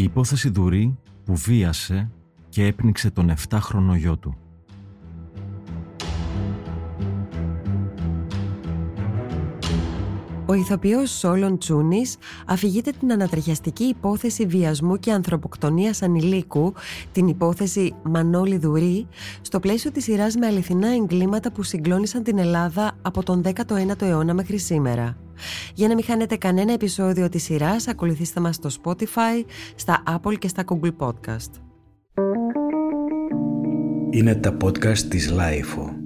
Η υπόθεση Δουρή που βίασε και έπνιξε τον 7χρονο γιο του. Ο ηθοποιός Σόλον Τσούνης αφηγείται την ανατριχιαστική υπόθεση βιασμού και ανθρωποκτονίας ανηλίκου, την υπόθεση Μανώλη Δουρή, στο πλαίσιο της σειράς με αληθινά εγκλήματα που συγκλώνησαν την Ελλάδα από τον 19ο αιώνα μέχρι σήμερα. Για να μην χάνετε κανένα επεισόδιο της σειράς, ακολουθήστε μας στο Spotify, στα Apple και στα Google Podcast. Είναι τα podcast της Lifeo.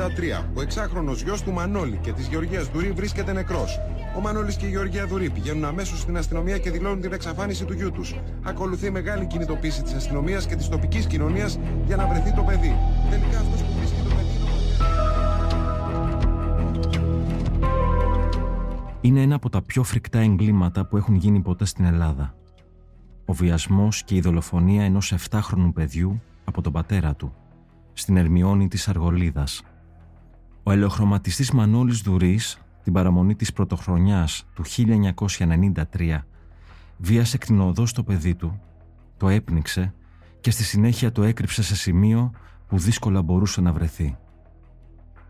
1993, ο εξάχρονος γιος του Μανώλη και της Γεωργίας Δουρή βρίσκεται νεκρός. Ο Μανώλης και η Γεωργία Δουρή πηγαίνουν αμέσως στην αστυνομία και δηλώνουν την εξαφάνιση του γιού τους. Ακολουθεί μεγάλη κινητοποίηση της αστυνομίας και της τοπικής κοινωνίας για να βρεθεί το παιδί. Τελικά αυτός που βρίσκει το παιδί είναι ένα από τα πιο φρικτά εγκλήματα που έχουν γίνει ποτέ στην Ελλάδα. Ο βιασμός και η δολοφονία ενός 7χρονου παιδιού από τον πατέρα του στην Ερμιόνη της Αργολίδας. Ο ελαιοχρωματιστής Μανώλης Δουρής, την παραμονή της πρωτοχρονιάς του 1993, βίασε κτηνοδός το παιδί του, το έπνιξε και στη συνέχεια το έκρυψε σε σημείο που δύσκολα μπορούσε να βρεθεί.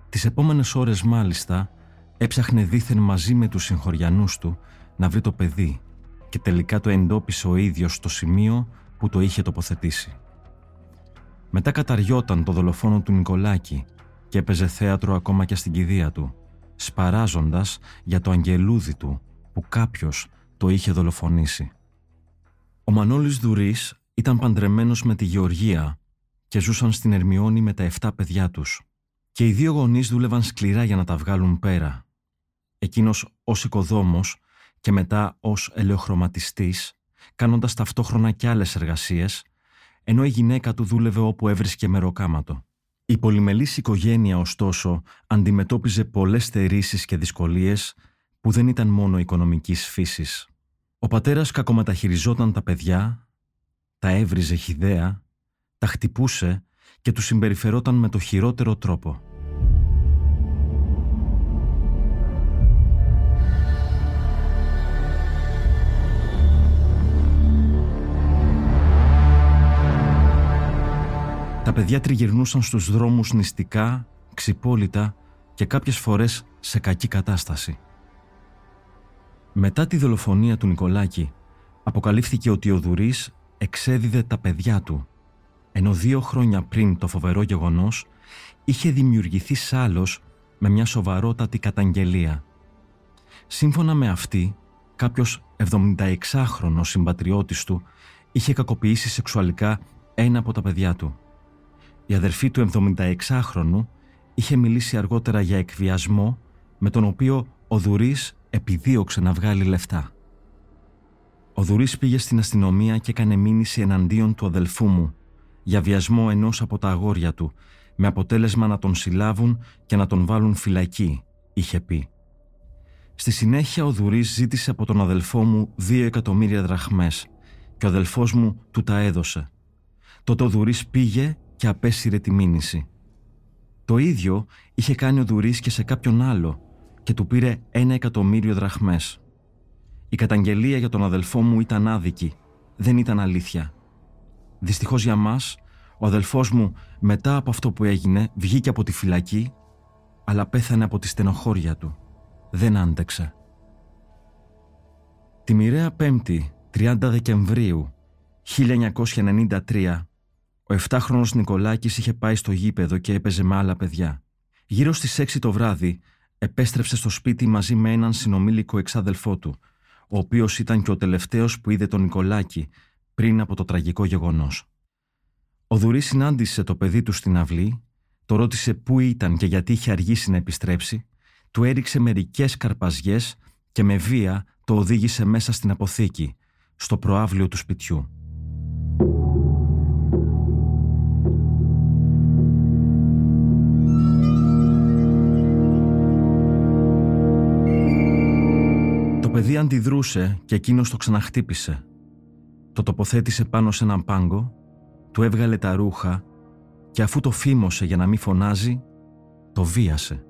Τις επόμενες ώρες μάλιστα έψαχνε δήθεν μαζί με τους συγχωριανούς του να βρει το παιδί και τελικά το εντόπισε ο ίδιος στο σημείο που το είχε τοποθετήσει. Μετά καταριόταν το δολοφόνο του Νικολάκη και έπαιζε θέατρο ακόμα και στην κηδεία του, σπαράζοντας για το αγγελούδι του που κάποιος το είχε δολοφονήσει. Ο Μανώλης Δουρής ήταν παντρεμένος με τη Γεωργία και ζούσαν στην Ερμιόνη με τα 7 παιδιά τους. Και οι δύο γονείς δούλευαν σκληρά για να τα βγάλουν πέρα. Εκείνος ως οικοδόμος και μετά ως ελαιοχρωματιστής, κάνοντας ταυτόχρονα και άλλες εργασίες, ενώ η γυναίκα του δούλευε όπου έβρισκε μεροκάματο. Η πολυμελής οικογένεια, ωστόσο, αντιμετώπιζε πολλές στερήσεις και δυσκολίες που δεν ήταν μόνο οικονομικής φύσης. Ο πατέρας κακομεταχειριζόταν τα παιδιά, τα έβριζε χιδέα, τα χτυπούσε και τους συμπεριφερόταν με το χειρότερο τρόπο. Τα παιδιά τριγυρνούσαν στους δρόμους νηστικά, ξυπόλυτα και κάποιες φορές σε κακή κατάσταση. Μετά τη δολοφονία του Νικολάκη, αποκαλύφθηκε ότι ο Δουρής εξέδιδε τα παιδιά του, ενώ δύο χρόνια πριν το φοβερό γεγονός είχε δημιουργηθεί σάλος με μια σοβαρότατη καταγγελία. Σύμφωνα με αυτή, κάποιος 76χρονος συμπατριώτης του είχε κακοποιήσει σεξουαλικά ένα από τα παιδιά του. Η αδερφή του 76χρονου είχε μιλήσει αργότερα για εκβιασμό με τον οποίο ο Δουρής επιδίωξε να βγάλει λεφτά. Ο Δουρής πήγε στην αστυνομία και έκανε μήνυση εναντίον του αδελφού μου για βιασμό ενός από τα αγόρια του με αποτέλεσμα να τον συλλάβουν και να τον βάλουν φυλακή, είχε πει. Στη συνέχεια ο Δουρής ζήτησε από τον αδελφό μου δύο εκατομμύρια δραχμές και ο αδελφός μου του τα έδωσε. Τότε ο Δουρής πήγε και απέσυρε τη μήνυση. Το ίδιο είχε κάνει ο Δουρής και σε κάποιον άλλο και του πήρε ένα εκατομμύριο δραχμές. Η καταγγελία για τον αδελφό μου ήταν άδικη, δεν ήταν αλήθεια. Δυστυχώς για μας, ο αδελφός μου μετά από αυτό που έγινε βγήκε από τη φυλακή, αλλά πέθανε από τη στενοχώρια του. Δεν άντεξε. Τη μοιραία Πέμπτη, 30 Δεκεμβρίου 1993, ο 7χρονο Νικολάκης είχε πάει στο γήπεδο και έπαιζε με άλλα παιδιά. Γύρω στις 6 το βράδυ, επέστρεψε στο σπίτι μαζί με έναν συνομήλικο εξάδελφό του, ο οποίος ήταν και ο τελευταίος που είδε τον Νικολάκη πριν από το τραγικό γεγονός. Ο Δουρής συνάντησε το παιδί του στην αυλή, το ρώτησε πού ήταν και γιατί είχε αργήσει να επιστρέψει, του έριξε μερικές καρπαζιές και με βία το οδήγησε μέσα στην αποθήκη, στο προάβλιο του σπιτιού. Παιδί αντιδρούσε και εκείνος το ξαναχτύπησε. Το τοποθέτησε πάνω σε έναν πάγκο, του έβγαλε τα ρούχα και αφού το φήμωσε για να μην φωνάζει, το βίασε.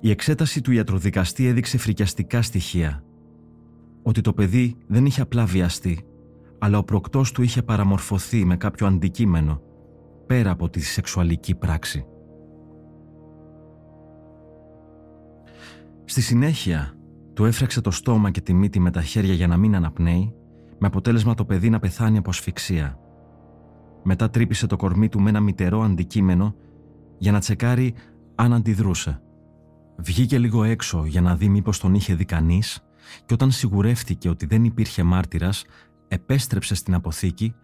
Η εξέταση του ιατροδικαστή έδειξε φρικιαστικά στοιχεία. Ότι το παιδί δεν είχε απλά βιαστεί, αλλά ο προκτός του είχε παραμορφωθεί με κάποιο αντικείμενο, πέρα από τη σεξουαλική πράξη. Στη συνέχεια, του έφραξε το στόμα και τη μύτη με τα χέρια για να μην αναπνέει, με αποτέλεσμα το παιδί να πεθάνει από ασφυξία. Μετά τρύπησε το κορμί του με ένα μητερό αντικείμενο για να τσεκάρει αν αντιδρούσε. Βγήκε λίγο έξω για να δει μήπως τον είχε δει κανείς και όταν σιγουρεύτηκε ότι δεν υπήρχε μάρτυρας, επέστρεψε στην αποθήκη,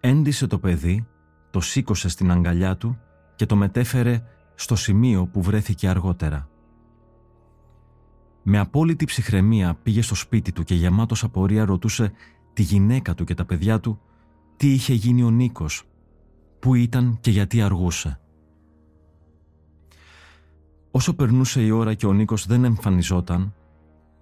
έντυσε το παιδί, το σήκωσε στην αγκαλιά του και το μετέφερε στο σημείο που βρέθηκε αργότερα. Με απόλυτη ψυχραιμία πήγε στο σπίτι του και γεμάτος απορία ρωτούσε τη γυναίκα του και τα παιδιά του τι είχε γίνει ο Νίκος, πού ήταν και γιατί αργούσε. Όσο περνούσε η ώρα και ο Νίκος δεν εμφανιζόταν,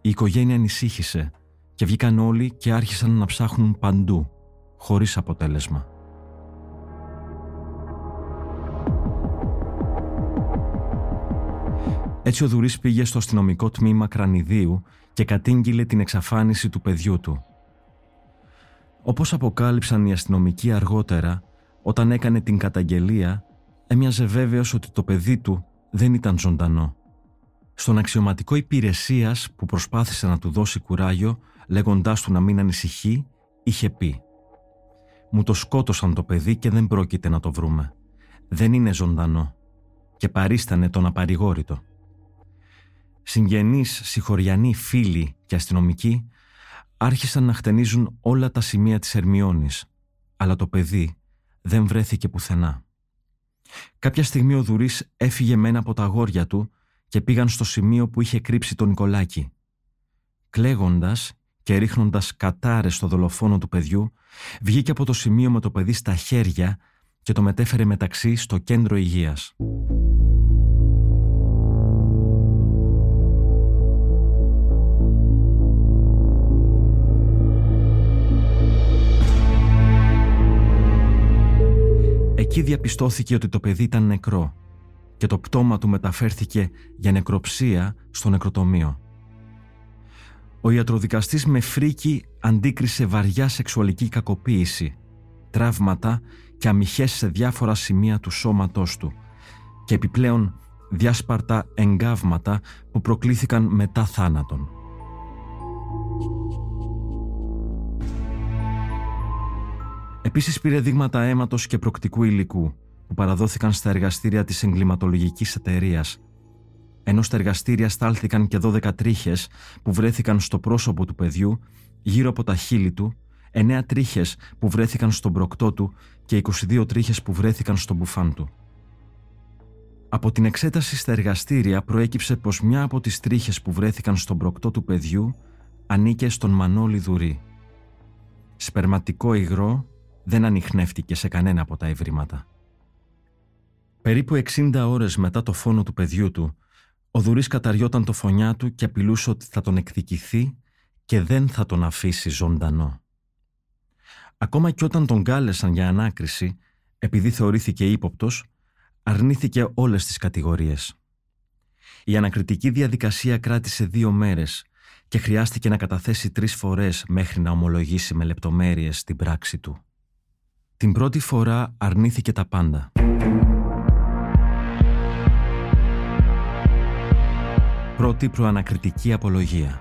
η οικογένεια ανησύχησε και βγήκαν όλοι και άρχισαν να ψάχνουν παντού, χωρίς αποτέλεσμα. Έτσι ο Δουρής πήγε στο αστυνομικό τμήμα Κρανιδίου και κατήγγειλε την εξαφάνιση του παιδιού του. Όπως αποκάλυψαν οι αστυνομικοί αργότερα, όταν έκανε την καταγγελία, έμοιαζε βέβαιος ότι το παιδί του δεν ήταν ζωντανό. Στον αξιωματικό υπηρεσίας που προσπάθησε να του δώσει κουράγιο, λέγοντάς του να μην ανησυχεί, είχε πει «Μου το σκότωσαν το παιδί και δεν πρόκειται να το βρούμε. Δεν είναι ζωντανό» και παρίστανε τον απαρηγόρητο. Συγγενείς, συγχωριανοί, φίλοι και αστυνομικοί άρχισαν να χτενίζουν όλα τα σημεία της Ερμιώνης, αλλά το παιδί δεν βρέθηκε πουθενά. Κάποια στιγμή ο Δουρής έφυγε με ένα από τα αγόρια του και πήγαν στο σημείο που είχε κρύψει τον Νικολάκη. Κλέγοντας και ρίχνοντας κατάρες στο δολοφόνο του παιδιού, βγήκε από το σημείο με το παιδί στα χέρια και το μετέφερε μεταξύ στο κέντρο υγείας. Εκεί διαπιστώθηκε ότι το παιδί ήταν νεκρό και το πτώμα του μεταφέρθηκε για νεκροψία στο νεκροτομείο. Ο ιατροδικαστής με φρίκι αντίκρισε βαριά σεξουαλική κακοποίηση, τραύματα και αμυχές σε διάφορα σημεία του σώματός του και επιπλέον διάσπαρτα εγκάβματα που προκλήθηκαν μετά θάνατον. Επίσης πήρε δείγματα αίματος και προκτικού υλικού που παραδόθηκαν στα εργαστήρια της εγκληματολογικής εταιρείας. Ενώ στα εργαστήρια στάλθηκαν και 12 τρίχες που βρέθηκαν στο πρόσωπο του παιδιού, γύρω από τα χείλη του, 9 τρίχες που βρέθηκαν στον προκτό του και 22 τρίχες που βρέθηκαν στον μπουφάν του. Από την εξέταση στα εργαστήρια προέκυψε πως μια από τις τρίχες που βρέθηκαν στον προκτό του παιδιού ανήκε στον Μανώλη Δουρή. Σπερματικό υγρό δεν ανοιχνεύτηκε σε κανένα από τα ευρήματα. Περίπου 60 ώρες μετά το φόνο του παιδιού του, ο Δουρής καταριόταν το φωνιά του και απειλούσε ότι θα τον εκδικηθεί και δεν θα τον αφήσει ζωντανό. Ακόμα και όταν τον κάλεσαν για ανάκριση, επειδή θεωρήθηκε ύποπτος, αρνήθηκε όλες τις κατηγορίες. Η ανακριτική διαδικασία κράτησε δύο μέρες και χρειάστηκε να καταθέσει τρεις φορές μέχρι να ομολογήσει με λεπτομέρειες την πράξη του. Την πρώτη φορά αρνήθηκε τα πάντα. Πρώτη προανακριτική απολογία.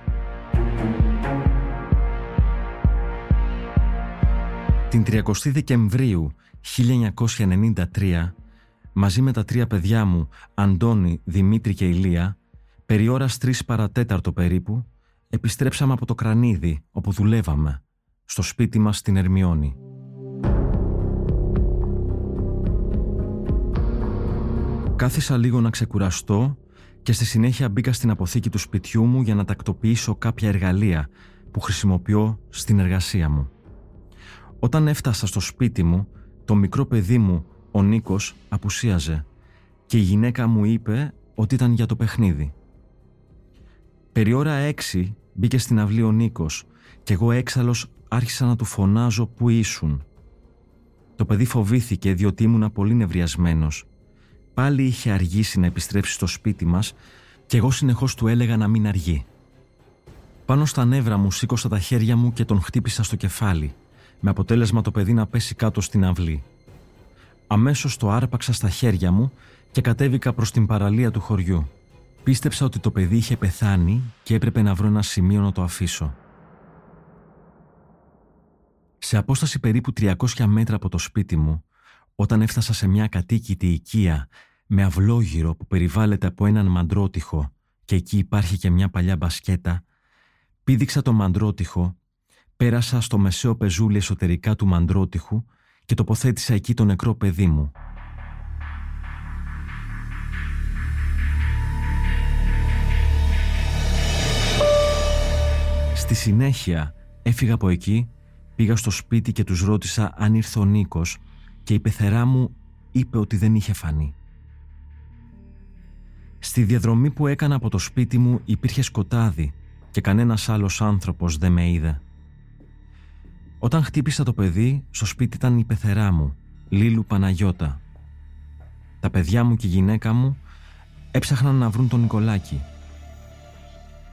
Την 30 Δεκεμβρίου 1993, μαζί με τα τρία παιδιά μου, Αντώνη, Δημήτρη και Ηλία, περί ώρας 3 παρατέταρτο περίπου, επιστρέψαμε από το Κρανίδι, όπου δουλεύαμε, στο σπίτι μας στην Ερμιόνη. Κάθισα λίγο να ξεκουραστώ και στη συνέχεια μπήκα στην αποθήκη του σπιτιού μου για να τακτοποιήσω κάποια εργαλεία που χρησιμοποιώ στην εργασία μου. Όταν έφτασα στο σπίτι μου, το μικρό παιδί μου, ο Νίκος, απουσίαζε και η γυναίκα μου είπε ότι ήταν για το παιχνίδι. Περί ώρα έξι μπήκε στην αυλή ο Νίκος και εγώ έξαλλος άρχισα να του φωνάζω που ήσουν. Το παιδί φοβήθηκε διότι ήμουνα πολύ νευριασμένος. Πάλι είχε αργήσει να επιστρέψει στο σπίτι μας και εγώ συνεχώς του έλεγα να μην αργεί. Πάνω στα νεύρα μου σήκωσα τα χέρια μου και τον χτύπησα στο κεφάλι, με αποτέλεσμα το παιδί να πέσει κάτω στην αυλή. Αμέσως το άρπαξα στα χέρια μου και κατέβηκα προς την παραλία του χωριού. Πίστεψα ότι το παιδί είχε πεθάνει και έπρεπε να βρω ένα σημείο να το αφήσω. Σε απόσταση περίπου 300 μέτρα από το σπίτι μου, όταν έφτασα σε μια κατοίκητη οικία με αυλόγυρο που περιβάλλεται από έναν μαντρότυχο και εκεί υπάρχει και μια παλιά μπασκέτα, πήδηξα το μαντρότυχο, πέρασα στο μεσαίο πεζούλι εσωτερικά του μαντρότυχου και τοποθέτησα εκεί το νεκρό παιδί μου. Στη συνέχεια έφυγα από εκεί, πήγα στο σπίτι και τους ρώτησα αν ήρθε ο Νίκος και η πεθερά μου είπε ότι δεν είχε φανεί. Στη διαδρομή που έκανα από το σπίτι μου υπήρχε σκοτάδι και κανένας άλλος άνθρωπος δεν με είδε. Όταν χτύπησα το παιδί, στο σπίτι ήταν η πεθερά μου, Λίλου Παναγιώτα. Τα παιδιά μου και η γυναίκα μου έψαχναν να βρουν τον Νικολάκη.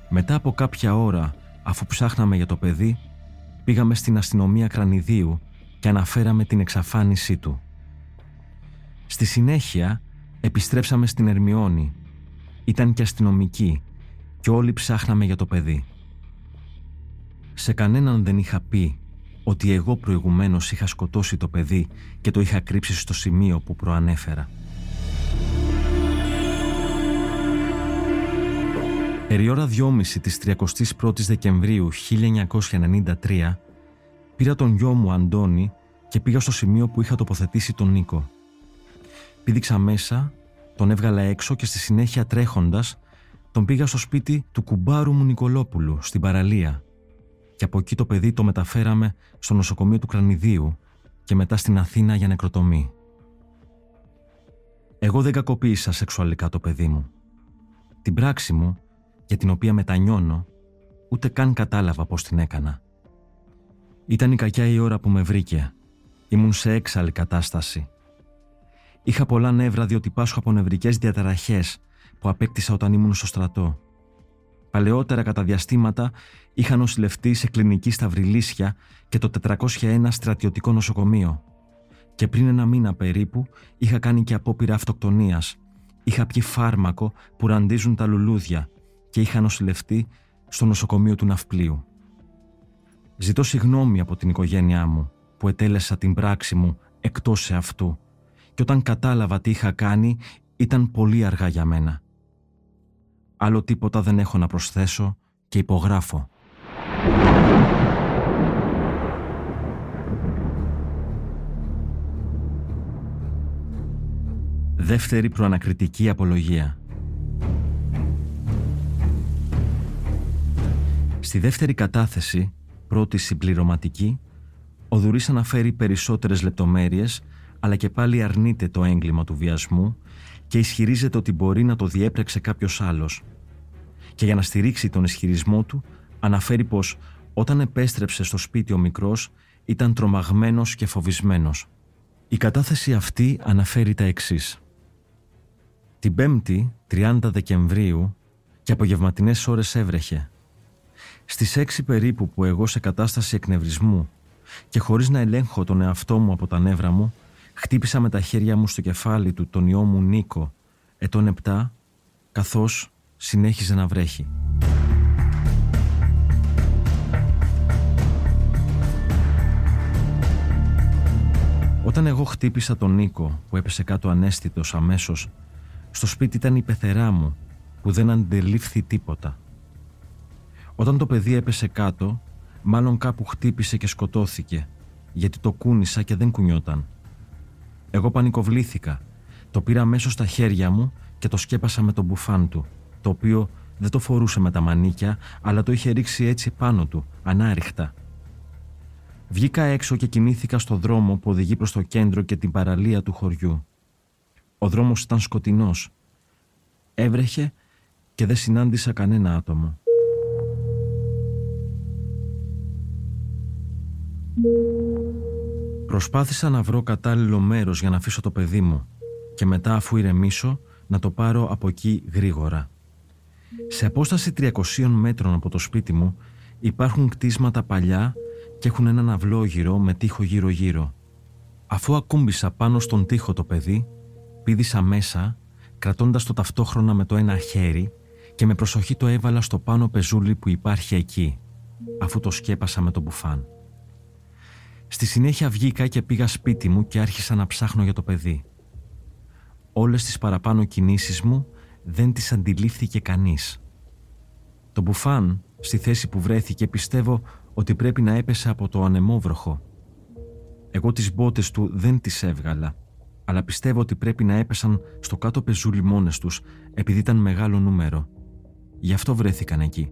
Μετά από κάποια ώρα, αφού ψάχναμε για το παιδί, πήγαμε στην αστυνομία Κρανιδίου και αναφέραμε την εξαφάνισή του. Στη συνέχεια, επιστρέψαμε στην Ερμιόνη. Ήταν και αστυνομική και όλοι ψάχναμε για το παιδί. Σε κανέναν δεν είχα πει ότι εγώ προηγουμένως είχα σκοτώσει το παιδί και το είχα κρύψει στο σημείο που προανέφερα. Περί ώρα 2.30 της 31ης Δεκεμβρίου 1993 πήρα τον γιο μου Αντώνη και πήγα στο σημείο που είχα τοποθετήσει τον Νίκο. Πήδηξα μέσα, τον έβγαλα έξω και στη συνέχεια τρέχοντας τον πήγα στο σπίτι του κουμπάρου μου Νικολόπουλου στην παραλία και από εκεί το παιδί το μεταφέραμε στο νοσοκομείο του Κρανιδίου και μετά στην Αθήνα για νεκροτομή. Εγώ δεν κακοποίησα σεξουαλικά το παιδί μου. Την πράξη μου, για την οποία μετανιώνω, ούτε καν κατάλαβα πώς την έκανα. Ήταν η κακιά η ώρα που με βρήκε. Ήμουν σε έξαλλη κατάσταση. Είχα πολλά νεύρα διότι πάσχω από νευρικές διαταραχές που απέκτησα όταν ήμουν στο στρατό. Παλαιότερα κατά διαστήματα είχα νοσηλευτεί σε κλινική στα Βρυλίσια και το 401 στρατιωτικό νοσοκομείο. Και πριν ένα μήνα περίπου είχα κάνει και απόπειρα αυτοκτονίας. Είχα πιει φάρμακο που ραντίζουν τα λουλούδια και είχα νοσηλευτεί στο νοσοκομείο του Ναυπλίου. Ζητώ συγγνώμη από την οικογένειά μου που ετέλεσα την πράξη μου εκτός σε αυτού και όταν κατάλαβα τι είχα κάνει ήταν πολύ αργά για μένα. Άλλο τίποτα δεν έχω να προσθέσω και υπογράφω. Δεύτερη προανακριτική απολογία Στη δεύτερη κατάθεση, πρώτη συμπληρωματική, ο Δουρής αναφέρει περισσότερες λεπτομέρειες, αλλά και πάλι αρνείται το έγκλημα του βιασμού και ισχυρίζεται ότι μπορεί να το διέπρεξε κάποιος άλλος. Και για να στηρίξει τον ισχυρισμό του, αναφέρει πως όταν επέστρεψε στο σπίτι ο μικρός ήταν τρομαγμένος και φοβισμένος. Η κατάθεση αυτή αναφέρει τα εξής. Την 5η, 30 Δεκεμβρίου, και απογευματινές ώρες έβρεχε. Στις 6 περίπου που εγώ σε κατάσταση εκνευρισμού και χωρίς να ελέγχω τον εαυτό μου από τα νεύρα μου, χτύπησα με τα χέρια μου στο κεφάλι του τον ιό μου Νίκο, ετών 7, καθώς συνέχιζε να βρέχει. Όταν εγώ χτύπησα τον Νίκο που έπεσε κάτω ανέστητος αμέσως, στο σπίτι ήταν η πεθερά μου που δεν αντελήφθη τίποτα. Όταν το παιδί έπεσε κάτω, μάλλον κάπου χτύπησε και σκοτώθηκε, γιατί το κούνησα και δεν κουνιόταν. Εγώ πανικοβλήθηκα, το πήρα αμέσως στα χέρια μου και το σκέπασα με τον μπουφάν του, το οποίο δεν το φορούσε με τα μανίκια, αλλά το είχε ρίξει έτσι πάνω του, ανάρριχτα. Βγήκα έξω και κινήθηκα στο δρόμο που οδηγεί προς το κέντρο και την παραλία του χωριού. Ο δρόμος ήταν σκοτεινός. Έβρεχε και δεν συνάντησα κανένα άτομο. Προσπάθησα να βρω κατάλληλο μέρος για να αφήσω το παιδί μου και μετά αφού ηρεμήσω να το πάρω από εκεί γρήγορα. Σε απόσταση 300 μέτρων από το σπίτι μου υπάρχουν κτίσματα παλιά και έχουν έναν αυλόγυρο με τείχο γύρω-γύρω. Αφού ακούμπησα πάνω στον τοίχο το παιδί, πήδησα μέσα, κρατώντας το ταυτόχρονα με το ένα χέρι και με προσοχή το έβαλα στο πάνω πεζούλι που υπάρχει εκεί, αφού το σκέπασα με το μπουφάν. Στη συνέχεια βγήκα και πήγα σπίτι μου και άρχισα να ψάχνω για το παιδί. Όλες τις παραπάνω κινήσεις μου δεν τις αντιλήφθηκε κανείς. Το μπουφάν, στη θέση που βρέθηκε, πιστεύω ότι πρέπει να έπεσε από το ανεμόβροχο. Εγώ τις μπότες του δεν τις έβγαλα, αλλά πιστεύω ότι πρέπει να έπεσαν στο κάτω πεζούλι μόνες τους, επειδή ήταν μεγάλο νούμερο. Γι' αυτό βρέθηκαν εκεί.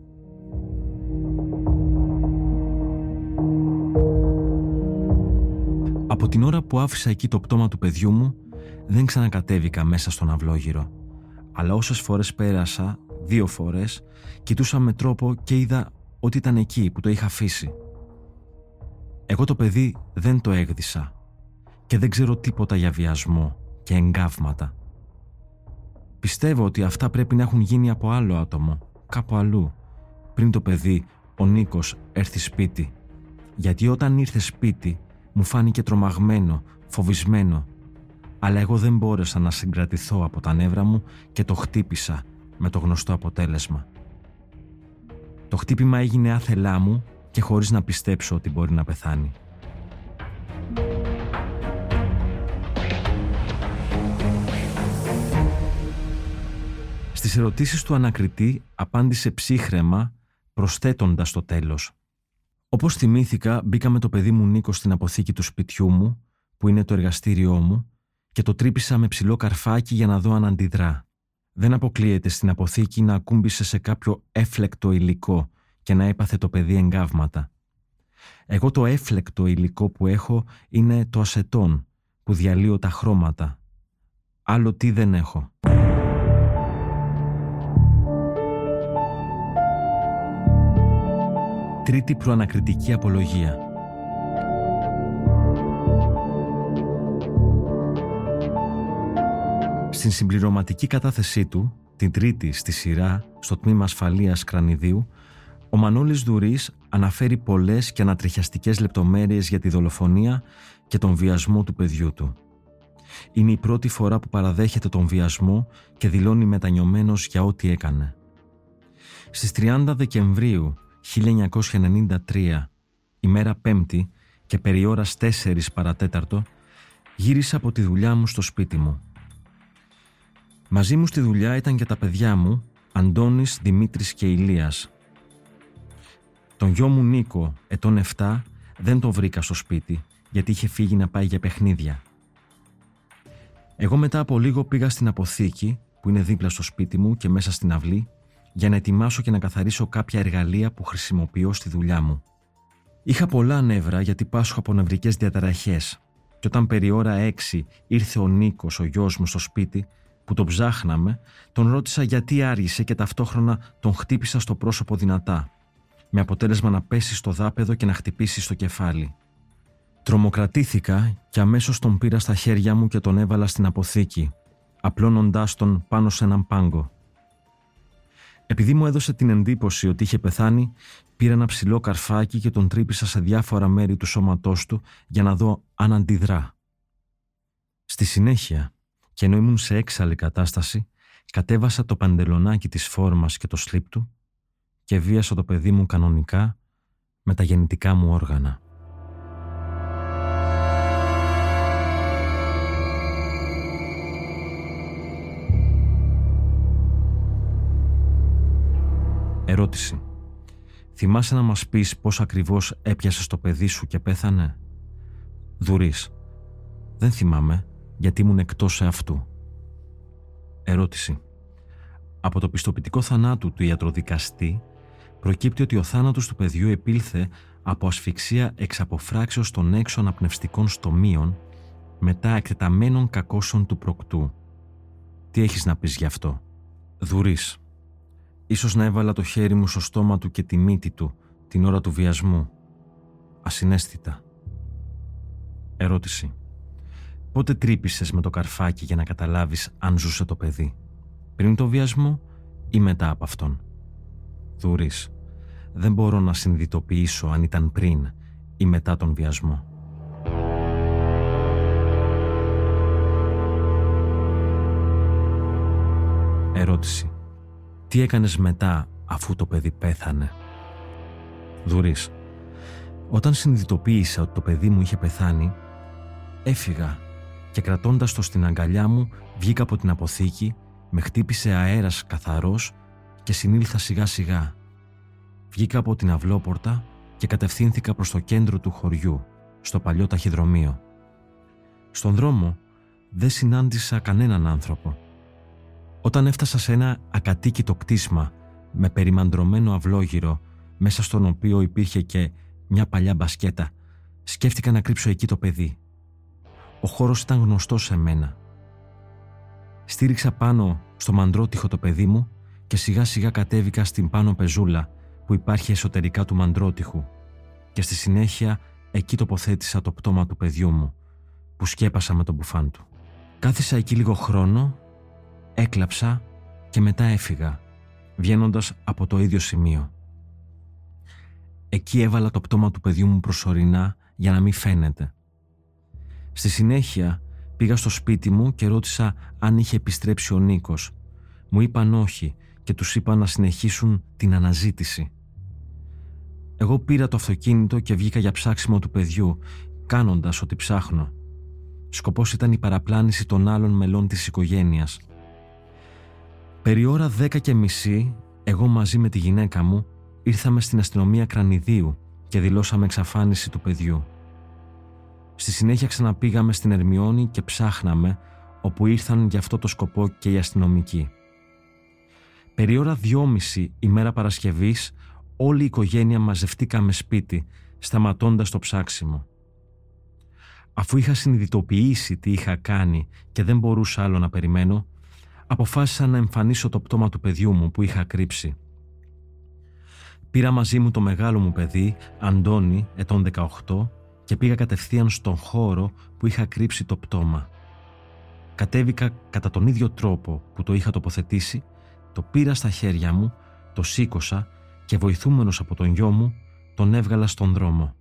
Από την ώρα που άφησα εκεί το πτώμα του παιδιού μου, δεν ξανακατέβηκα μέσα στον αυλόγυρο. Αλλά όσες φορές πέρασα, δύο φορές, κοιτούσα με τρόπο και είδα ότι ήταν εκεί που το είχα αφήσει. Εγώ το παιδί δεν το έγδισα και δεν ξέρω τίποτα για βιασμό και εγκάβματα. Πιστεύω ότι αυτά πρέπει να έχουν γίνει από άλλο άτομο, κάπου αλλού, πριν το παιδί, ο Νίκος, έρθει σπίτι. Γιατί όταν ήρθε σπίτι, μου φάνηκε τρομαγμένο, φοβισμένο, αλλά εγώ δεν μπόρεσα να συγκρατηθώ από τα νεύρα μου και το χτύπησα με το γνωστό αποτέλεσμα. Το χτύπημα έγινε άθελά μου και χωρίς να πιστέψω ότι μπορεί να πεθάνει. Στις ερωτήσεις του ανακριτή απάντησε ψύχρεμα προσθέτοντας το τέλος. Όπως θυμήθηκα μπήκα με το παιδί μου Νίκο στην αποθήκη του σπιτιού μου που είναι το εργαστήριό μου και το τρύπησα με ψηλό καρφάκι για να δω αν αντιδρά. Δεν αποκλείεται στην αποθήκη να ακούμπησε σε κάποιο έφλεκτο υλικό και να έπαθε το παιδί εγκάβματα. Εγώ το έφλεκτο υλικό που έχω είναι το ασετόν που διαλύω τα χρώματα. Άλλο τι δεν έχω. Τρίτη προανακριτική απολογία. Στην συμπληρωματική κατάθεσή του, την τρίτη στη σειρά, στο τμήμα ασφαλείας Κρανιδίου, ο Μανώλης Δουρής αναφέρει πολλές και ανατριχιαστικές λεπτομέρειες για τη δολοφονία και τον βιασμό του παιδιού του. Είναι η πρώτη φορά που παραδέχεται τον βιασμό και δηλώνει μετανιωμένος για ό,τι έκανε. Στις 30 Δεκεμβρίου 1993, ημέρα Πέμπτη και περί ώρας 4 παρατέταρτο, γύρισα από τη δουλειά μου στο σπίτι μου. Μαζί μου στη δουλειά ήταν και τα παιδιά μου, Αντώνης, Δημήτρης και Ηλίας. Τον γιο μου Νίκο, ετών 7, δεν τον βρήκα στο σπίτι, γιατί είχε φύγει να πάει για παιχνίδια. Εγώ μετά από λίγο πήγα στην αποθήκη, που είναι δίπλα στο σπίτι μου και μέσα στην αυλή, για να ετοιμάσω και να καθαρίσω κάποια εργαλεία που χρησιμοποιώ στη δουλειά μου. Είχα πολλά νεύρα γιατί πάσχω από νευρικές διαταραχές, και όταν περί ώρα 6 ήρθε ο Νίκος, ο γιος μου, στο σπίτι, που τον ψάχναμε, τον ρώτησα γιατί άργησε και ταυτόχρονα τον χτύπησα στο πρόσωπο δυνατά, με αποτέλεσμα να πέσει στο δάπεδο και να χτυπήσει στο κεφάλι. Τρομοκρατήθηκα και αμέσως τον πήρα στα χέρια μου και τον έβαλα στην αποθήκη, απλώνοντάς τον πάνω σε έναν πάγκο. Επειδή μου έδωσε την εντύπωση ότι είχε πεθάνει, πήρα ένα ψηλό καρφάκι και τον τρύπησα σε διάφορα μέρη του σώματός του για να δω αν αντιδρά. Στη συνέχεια, και ενώ ήμουν σε έξαλλη κατάσταση, κατέβασα το παντελονάκι της φόρμας και το σλίπ του και βίασα το παιδί μου κανονικά με τα γεννητικά μου όργανα. Ερώτηση. Θυμάσαι να μας πεις πώς ακριβώς έπιασες το παιδί σου και πέθανε; Δουρής. Δεν θυμάμαι γιατί ήμουν εκτός αυτού. Ερώτηση. Από το πιστοποιητικό θανάτου του ιατροδικαστή προκύπτει ότι ο θάνατος του παιδιού επήλθε από ασφυξία εξ αποφράξεως των έξω αναπνευστικών στομίων μετά εκτεταμένων κακώσεων του προκτού. Τι έχεις να πεις γι' αυτό; Δουρής. Ίσως να έβαλα το χέρι μου στο στόμα του και τη μύτη του την ώρα του βιασμού. Ασυναίσθητα. Ερώτηση. Πότε τρύπησες με το καρφάκι για να καταλάβεις αν ζούσε το παιδί; Πριν το βιασμό ή μετά από αυτόν; Δούρης. Δεν μπορώ να συνειδητοποιήσω αν ήταν πριν ή μετά τον βιασμό. Ερώτηση. Τι έκανες μετά αφού το παιδί πέθανε; Δουρής. Όταν συνειδητοποίησα ότι το παιδί μου είχε πεθάνει, έφυγα και κρατώντας το στην αγκαλιά μου βγήκα από την αποθήκη, με χτύπησε αέρας καθαρός και συνήλθα σιγά σιγά. Βγήκα από την αυλόπορτα και κατευθύνθηκα προς το κέντρο του χωριού, στο παλιό ταχυδρομείο. Στον δρόμο δεν συνάντησα κανέναν άνθρωπο. Όταν έφτασα σε ένα ακατοίκητο κτίσμα με περιμαντρωμένο αυλόγυρο μέσα στον οποίο υπήρχε και μια παλιά μπασκέτα, σκέφτηκα να κρύψω εκεί το παιδί. Ο χώρος ήταν γνωστός σε μένα. Στήριξα πάνω στο μαντρότυχο το παιδί μου και σιγά σιγά κατέβηκα στην πάνω πεζούλα που υπάρχει εσωτερικά του μαντρότυχου και στη συνέχεια εκεί τοποθέτησα το πτώμα του παιδιού μου που σκέπασα με τον μπουφάν του. Κάθισα εκεί λίγο χρόνο, έκλαψα και μετά έφυγα βγαίνοντας από το ίδιο σημείο. Εκεί έβαλα το πτώμα του παιδιού μου προσωρινά για να μην φαίνεται. Στη συνέχεια πήγα στο σπίτι μου και ρώτησα αν είχε επιστρέψει ο Νίκος. Μου είπαν όχι και τους είπα να συνεχίσουν την αναζήτηση. Εγώ πήρα το αυτοκίνητο και βγήκα για ψάξιμο του παιδιού, κάνοντας ότι ψάχνω. Σκοπός ήταν η παραπλάνηση των άλλων μελών της οικογένειας. Περί ώρα δέκα και μισή, εγώ μαζί με τη γυναίκα μου ήρθαμε στην αστυνομία Κρανιδίου και δηλώσαμε εξαφάνιση του παιδιού. Στη συνέχεια ξαναπήγαμε στην Ερμιόνη και ψάχναμε όπου ήρθαν για αυτό το σκοπό και οι αστυνομικοί. Περί ώρα δυόμιση ημέρα Παρασκευής όλη η οικογένεια μαζευτήκαμε σπίτι σταματώντας το ψάξιμο. Αφού είχα συνειδητοποιήσει τι είχα κάνει και δεν μπορούσα άλλο να περιμένω, αποφάσισα να εμφανίσω το πτώμα του παιδιού μου που είχα κρύψει. Πήρα μαζί μου το μεγάλο μου παιδί, Αντώνη, ετών 18, και πήγα κατευθείαν στον χώρο που είχα κρύψει το πτώμα. Κατέβηκα κατά τον ίδιο τρόπο που το είχα τοποθετήσει, το πήρα στα χέρια μου, το σήκωσα και βοηθούμενος από τον γιο μου, τον έβγαλα στον δρόμο.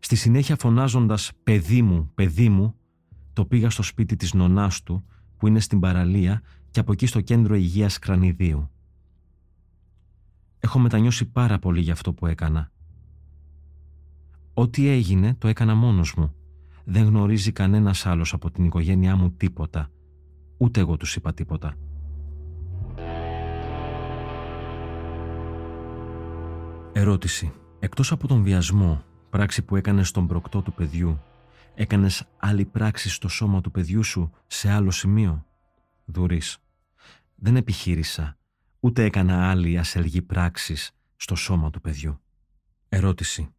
Στη συνέχεια φωνάζοντας «παιδί μου, παιδί μου», το πήγα στο σπίτι της νονάς του που είναι στην παραλία και από εκεί στο κέντρο υγείας Κρανιδίου. Έχω μετανιώσει πάρα πολύ για αυτό που έκανα. Ό,τι έγινε το έκανα μόνος μου. Δεν γνωρίζει κανένας άλλος από την οικογένειά μου τίποτα. Ούτε εγώ τους είπα τίποτα. Ερώτηση. Εκτός από τον βιασμό, πράξη που έκανες στον προκτό του παιδιού, Έκανες άλλη πράξη στο σώμα του παιδιού σου σε άλλο σημείο; Δουρής. Δεν επιχείρησα, ούτε έκανα άλλη ασελγή πράξης στο σώμα του παιδιού. Ερώτηση.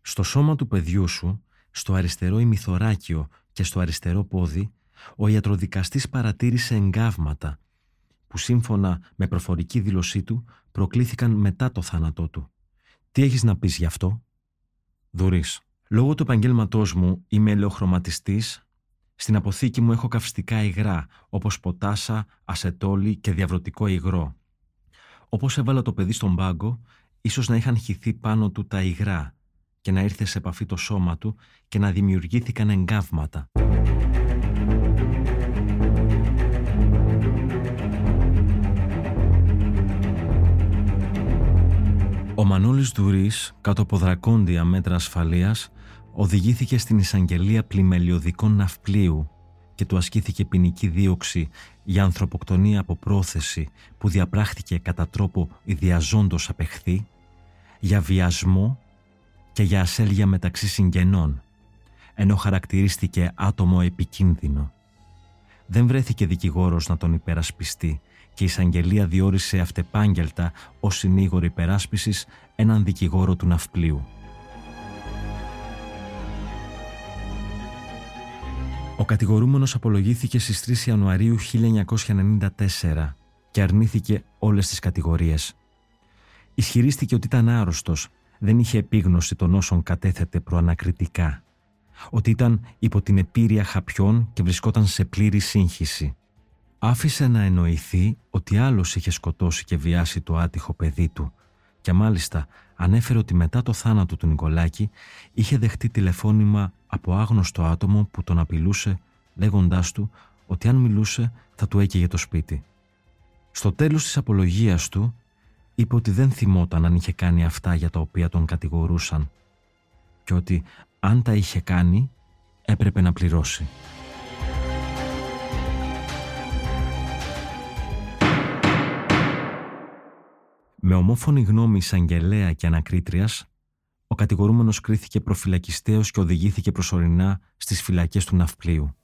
Στο σώμα του παιδιού σου, στο αριστερό ημιθωράκιο και στο αριστερό πόδι, ο ιατροδικαστής παρατήρησε εγκάβματα που σύμφωνα με προφορική δήλωσή του προκλήθηκαν μετά το θάνατό του. Τι έχεις να πεις γι' αυτό; Δουρής. Λόγω του επαγγέλματός μου είμαι ελαιοχρωματιστής. Στην αποθήκη μου έχω καυστικά υγρά, όπως ποτάσα, ασετόλι και διαβρωτικό υγρό. Όπως έβαλα το παιδί στον πάγκο, ίσως να είχαν χυθεί πάνω του τα υγρά και να ήρθε σε επαφή το σώμα του και να δημιουργήθηκαν εγκάβματα. Ο Μανώλης Δουρής, κάτω από δρακόντια μέτρα ασφαλείας, οδηγήθηκε στην εισαγγελία πλημελιωδικών ναυπλίου και του ασκήθηκε ποινική δίωξη για ανθρωποκτονία από πρόθεση που διαπράχθηκε κατά τρόπο ιδιαζόντος απεχθή, για βιασμό και για ασέλγια μεταξύ συγγενών, ενώ χαρακτηρίστηκε άτομο επικίνδυνο. Δεν βρέθηκε δικηγόρος να τον υπερασπιστεί και η εισαγγελία διόρισε αυτεπάγγελτα ως συνήγορο υπεράσπισης έναν δικηγόρο του ναυπλίου. Ο κατηγορούμενος απολογήθηκε στις 3 Ιανουαρίου 1994 και αρνήθηκε όλες τις κατηγορίες. Ισχυρίστηκε ότι ήταν άρρωστος, δεν είχε επίγνωση των όσων κατέθετε προανακριτικά. ότι ήταν υπό την επίρρεια χαπιών και βρισκόταν σε πλήρη σύγχυση. Άφησε να εννοηθεί ότι άλλος είχε σκοτώσει και βιάσει το άτυχο παιδί του και μάλιστα ανέφερε ότι μετά το θάνατο του Νικολάκη είχε δεχτεί τηλεφώνημα από άγνωστο άτομο που τον απειλούσε λέγοντάς του ότι αν μιλούσε θα του έκαιγε το σπίτι. Στο τέλος της απολογίας του είπε ότι δεν θυμόταν αν είχε κάνει αυτά για τα οποία τον κατηγορούσαν και ότι αν τα είχε κάνει έπρεπε να πληρώσει. Με ομόφωνη γνώμη εισαγγελέα και ανακρίτριας, ο κατηγορούμενος κρίθηκε προφυλακιστέως και οδηγήθηκε προσωρινά στις φυλακές του Ναυπλίου.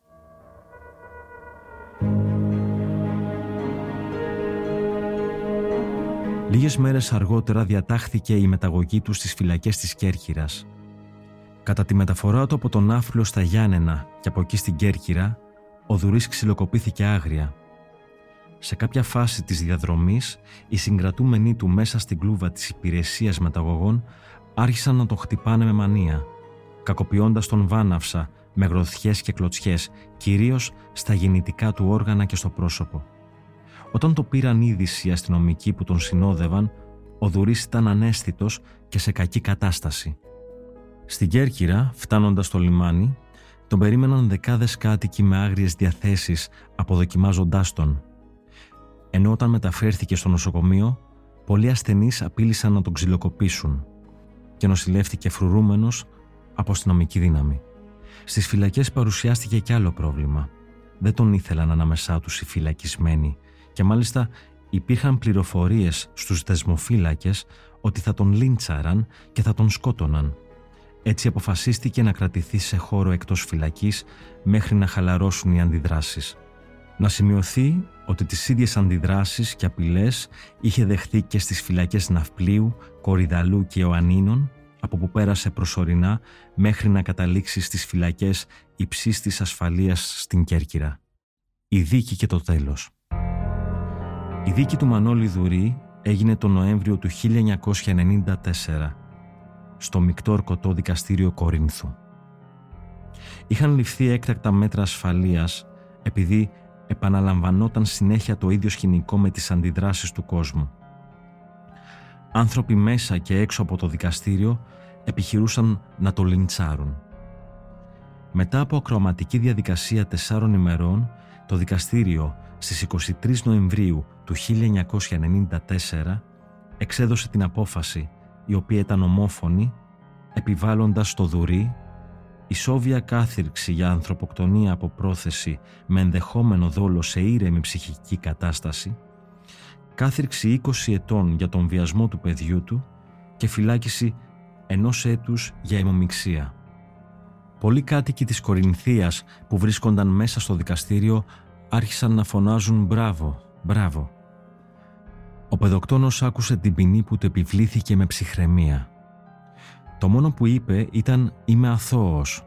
Λίγες μέρες αργότερα διατάχθηκε η μεταγωγή του στις φυλακές της Κέρκυρας. Κατά τη μεταφορά του από τον Ναύπλιο στα Γιάννενα και από εκεί στην Κέρκυρα, ο Δουρής ξυλοκοπήθηκε άγρια σε κάποια φάση της διαδρομής, οι συγκρατούμενοι του μέσα στην κλούβα της υπηρεσίας μεταγωγών άρχισαν να τον χτυπάνε με μανία, κακοποιώντας τον βάναυσα με γροθιές και κλωτσιές, κυρίως στα γεννητικά του όργανα και στο πρόσωπο. Όταν το πήραν είδηση οι αστυνομικοί που τον συνόδευαν, ο Δουρής ήταν ανέστητος και σε κακή κατάσταση. Στην Κέρκυρα, φτάνοντας στο λιμάνι, τον περίμεναν δεκάδες κάτοικοι με άγριες διαθέσεις αποδοκιμάζοντάς τον ενώ όταν μεταφέρθηκε στο νοσοκομείο, πολλοί ασθενείς απείλησαν να τον ξυλοκοπήσουν και νοσηλεύτηκε φρουρούμενος από αστυνομική δύναμη. Στις φυλακές παρουσιάστηκε κι άλλο πρόβλημα. Δεν τον ήθελαν ανάμεσά τους οι φυλακισμένοι και μάλιστα υπήρχαν πληροφορίες στους δεσμοφύλακες ότι θα τον λίντσαραν και θα τον σκότωναν. Έτσι αποφασίστηκε να κρατηθεί σε χώρο εκτός φυλακής μέχρι να χαλαρώσουν οι αντιδράσεις. Να σημειωθεί ότι τις ίδιες αντιδράσεις και απειλές είχε δεχθεί και στις φυλακές Ναυπλίου, Κορυδαλού και Ιωαννίνων, από που πέρασε προσωρινά μέχρι να καταλήξει στις φυλακές υψής της ασφαλείας στην Κέρκυρα. Η δίκη και το τέλος. Η δίκη του Μανώλη Δουρή έγινε τον Νοέμβριο του 1994 στο Μικτόρκοτο Δικαστήριο Κορίνθου. Είχαν ληφθεί έκτακτα μέτρα ασφαλείας επειδή επαναλαμβανόταν συνέχεια το ίδιο σκηνικό με τις αντιδράσεις του κόσμου. Άνθρωποι μέσα και έξω από το δικαστήριο επιχειρούσαν να το λιντσάρουν. Μετά από ακροαματική διαδικασία τεσσάρων ημερών, το δικαστήριο στις 23 Νοεμβρίου του 1994 εξέδωσε την απόφαση η οποία ήταν ομόφωνη επιβάλλοντας στο Δουρί ισόβια κάθυρξη για ανθρωποκτονία από πρόθεση με ενδεχόμενο δόλο σε ήρεμη ψυχική κατάσταση, κάθυρξη 20 ετών για τον βιασμό του παιδιού του και φυλάκιση ενός έτους για αιμομιξία. Πολλοί κάτοικοι της Κορινθίας που βρίσκονταν μέσα στο δικαστήριο άρχισαν να φωνάζουν «Μπράβο, μπράβο». Ο παιδοκτόνος άκουσε την ποινή που του επιβλήθηκε με ψυχραιμία. Το μόνο που είπε ήταν «Είμαι αθώος».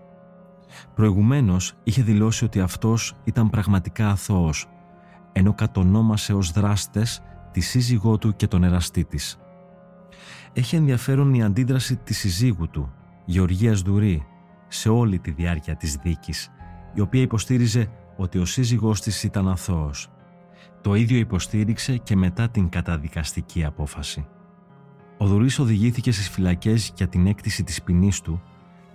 Προηγουμένως είχε δηλώσει ότι αυτός ήταν πραγματικά αθώος, ενώ κατονόμασε ως δράστες τη σύζυγό του και τον εραστή της. Έχει ενδιαφέρον η αντίδραση της σύζυγου του, Γεωργίας Δουρή, σε όλη τη διάρκεια της δίκης, η οποία υποστήριζε ότι ο σύζυγός της ήταν αθώος. Το ίδιο υποστήριξε και μετά την καταδικαστική απόφαση. Ο Δουρής οδηγήθηκε στις φυλακές για την έκτηση της ποινής του,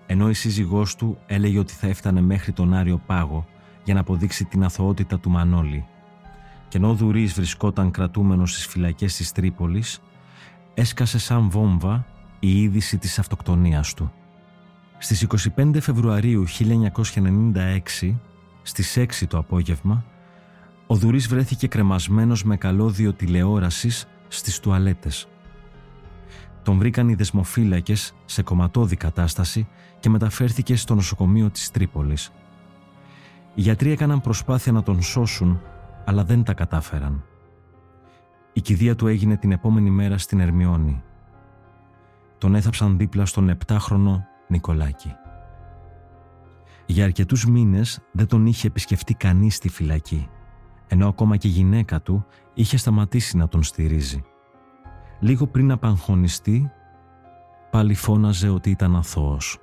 ενώ η σύζυγός του έλεγε ότι θα έφτανε μέχρι τον Άριο Πάγο για να αποδείξει την αθωότητα του Μανώλη. Και ενώ ο Δουρής βρισκόταν κρατούμενος στις φυλακές της Τρίπολης, έσκασε σαν βόμβα η είδηση της αυτοκτονίας του. Στις 25 Φεβρουαρίου 1996, στις 6 το απόγευμα, ο Δουρής βρέθηκε κρεμασμένος με καλώδιο τηλεόρασης στις τουαλέτες. Τον βρήκαν οι δεσμοφύλακες σε κομματώδη κατάσταση και μεταφέρθηκε στο νοσοκομείο της Τρίπολης. Οι γιατροί έκαναν προσπάθεια να τον σώσουν, αλλά δεν τα κατάφεραν. Η κηδεία του έγινε την επόμενη μέρα στην Ερμιόνη. Τον έθαψαν δίπλα στον επτάχρονο Νικολάκη. Για αρκετούς μήνες δεν τον είχε επισκεφτεί κανείς στη φυλακή, ενώ ακόμα και η γυναίκα του είχε σταματήσει να τον στηρίζει λίγο πριν απαγχωνιστεί, πάλι φώναζε ότι ήταν αθώος.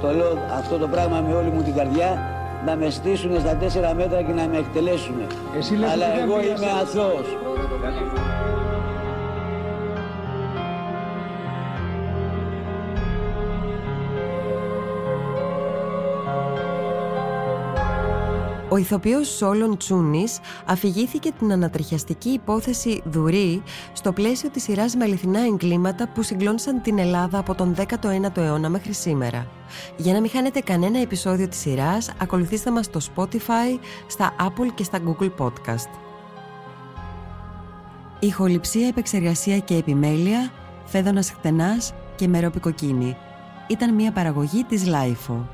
Το λέω αυτό το πράγμα με όλη μου την καρδιά, να με στήσουν στα τέσσερα μέτρα και να με εκτελέσουν. Αλλά εγώ είμαι αθώος. Ο ηθοποιός Σόλον Τσούνης αφηγήθηκε την ανατριχιαστική υπόθεση Δουρή στο πλαίσιο της σειράς με αληθινά εγκλήματα που συγκλώνησαν την Ελλάδα από τον 19ο ηώνα μέχρι σήμερα. Για να μην χάνετε κανένα επεισόδιο της σειράς, ακολουθήστε μας στο Spotify, στα Apple και στα Google Podcast. Ηχοληψία, επεξεργασία και επιμέλεια, Φαίδωνας Χτενάς και Μερόπη Κοκκίνη. Ήταν μια παραγωγή της LiFO.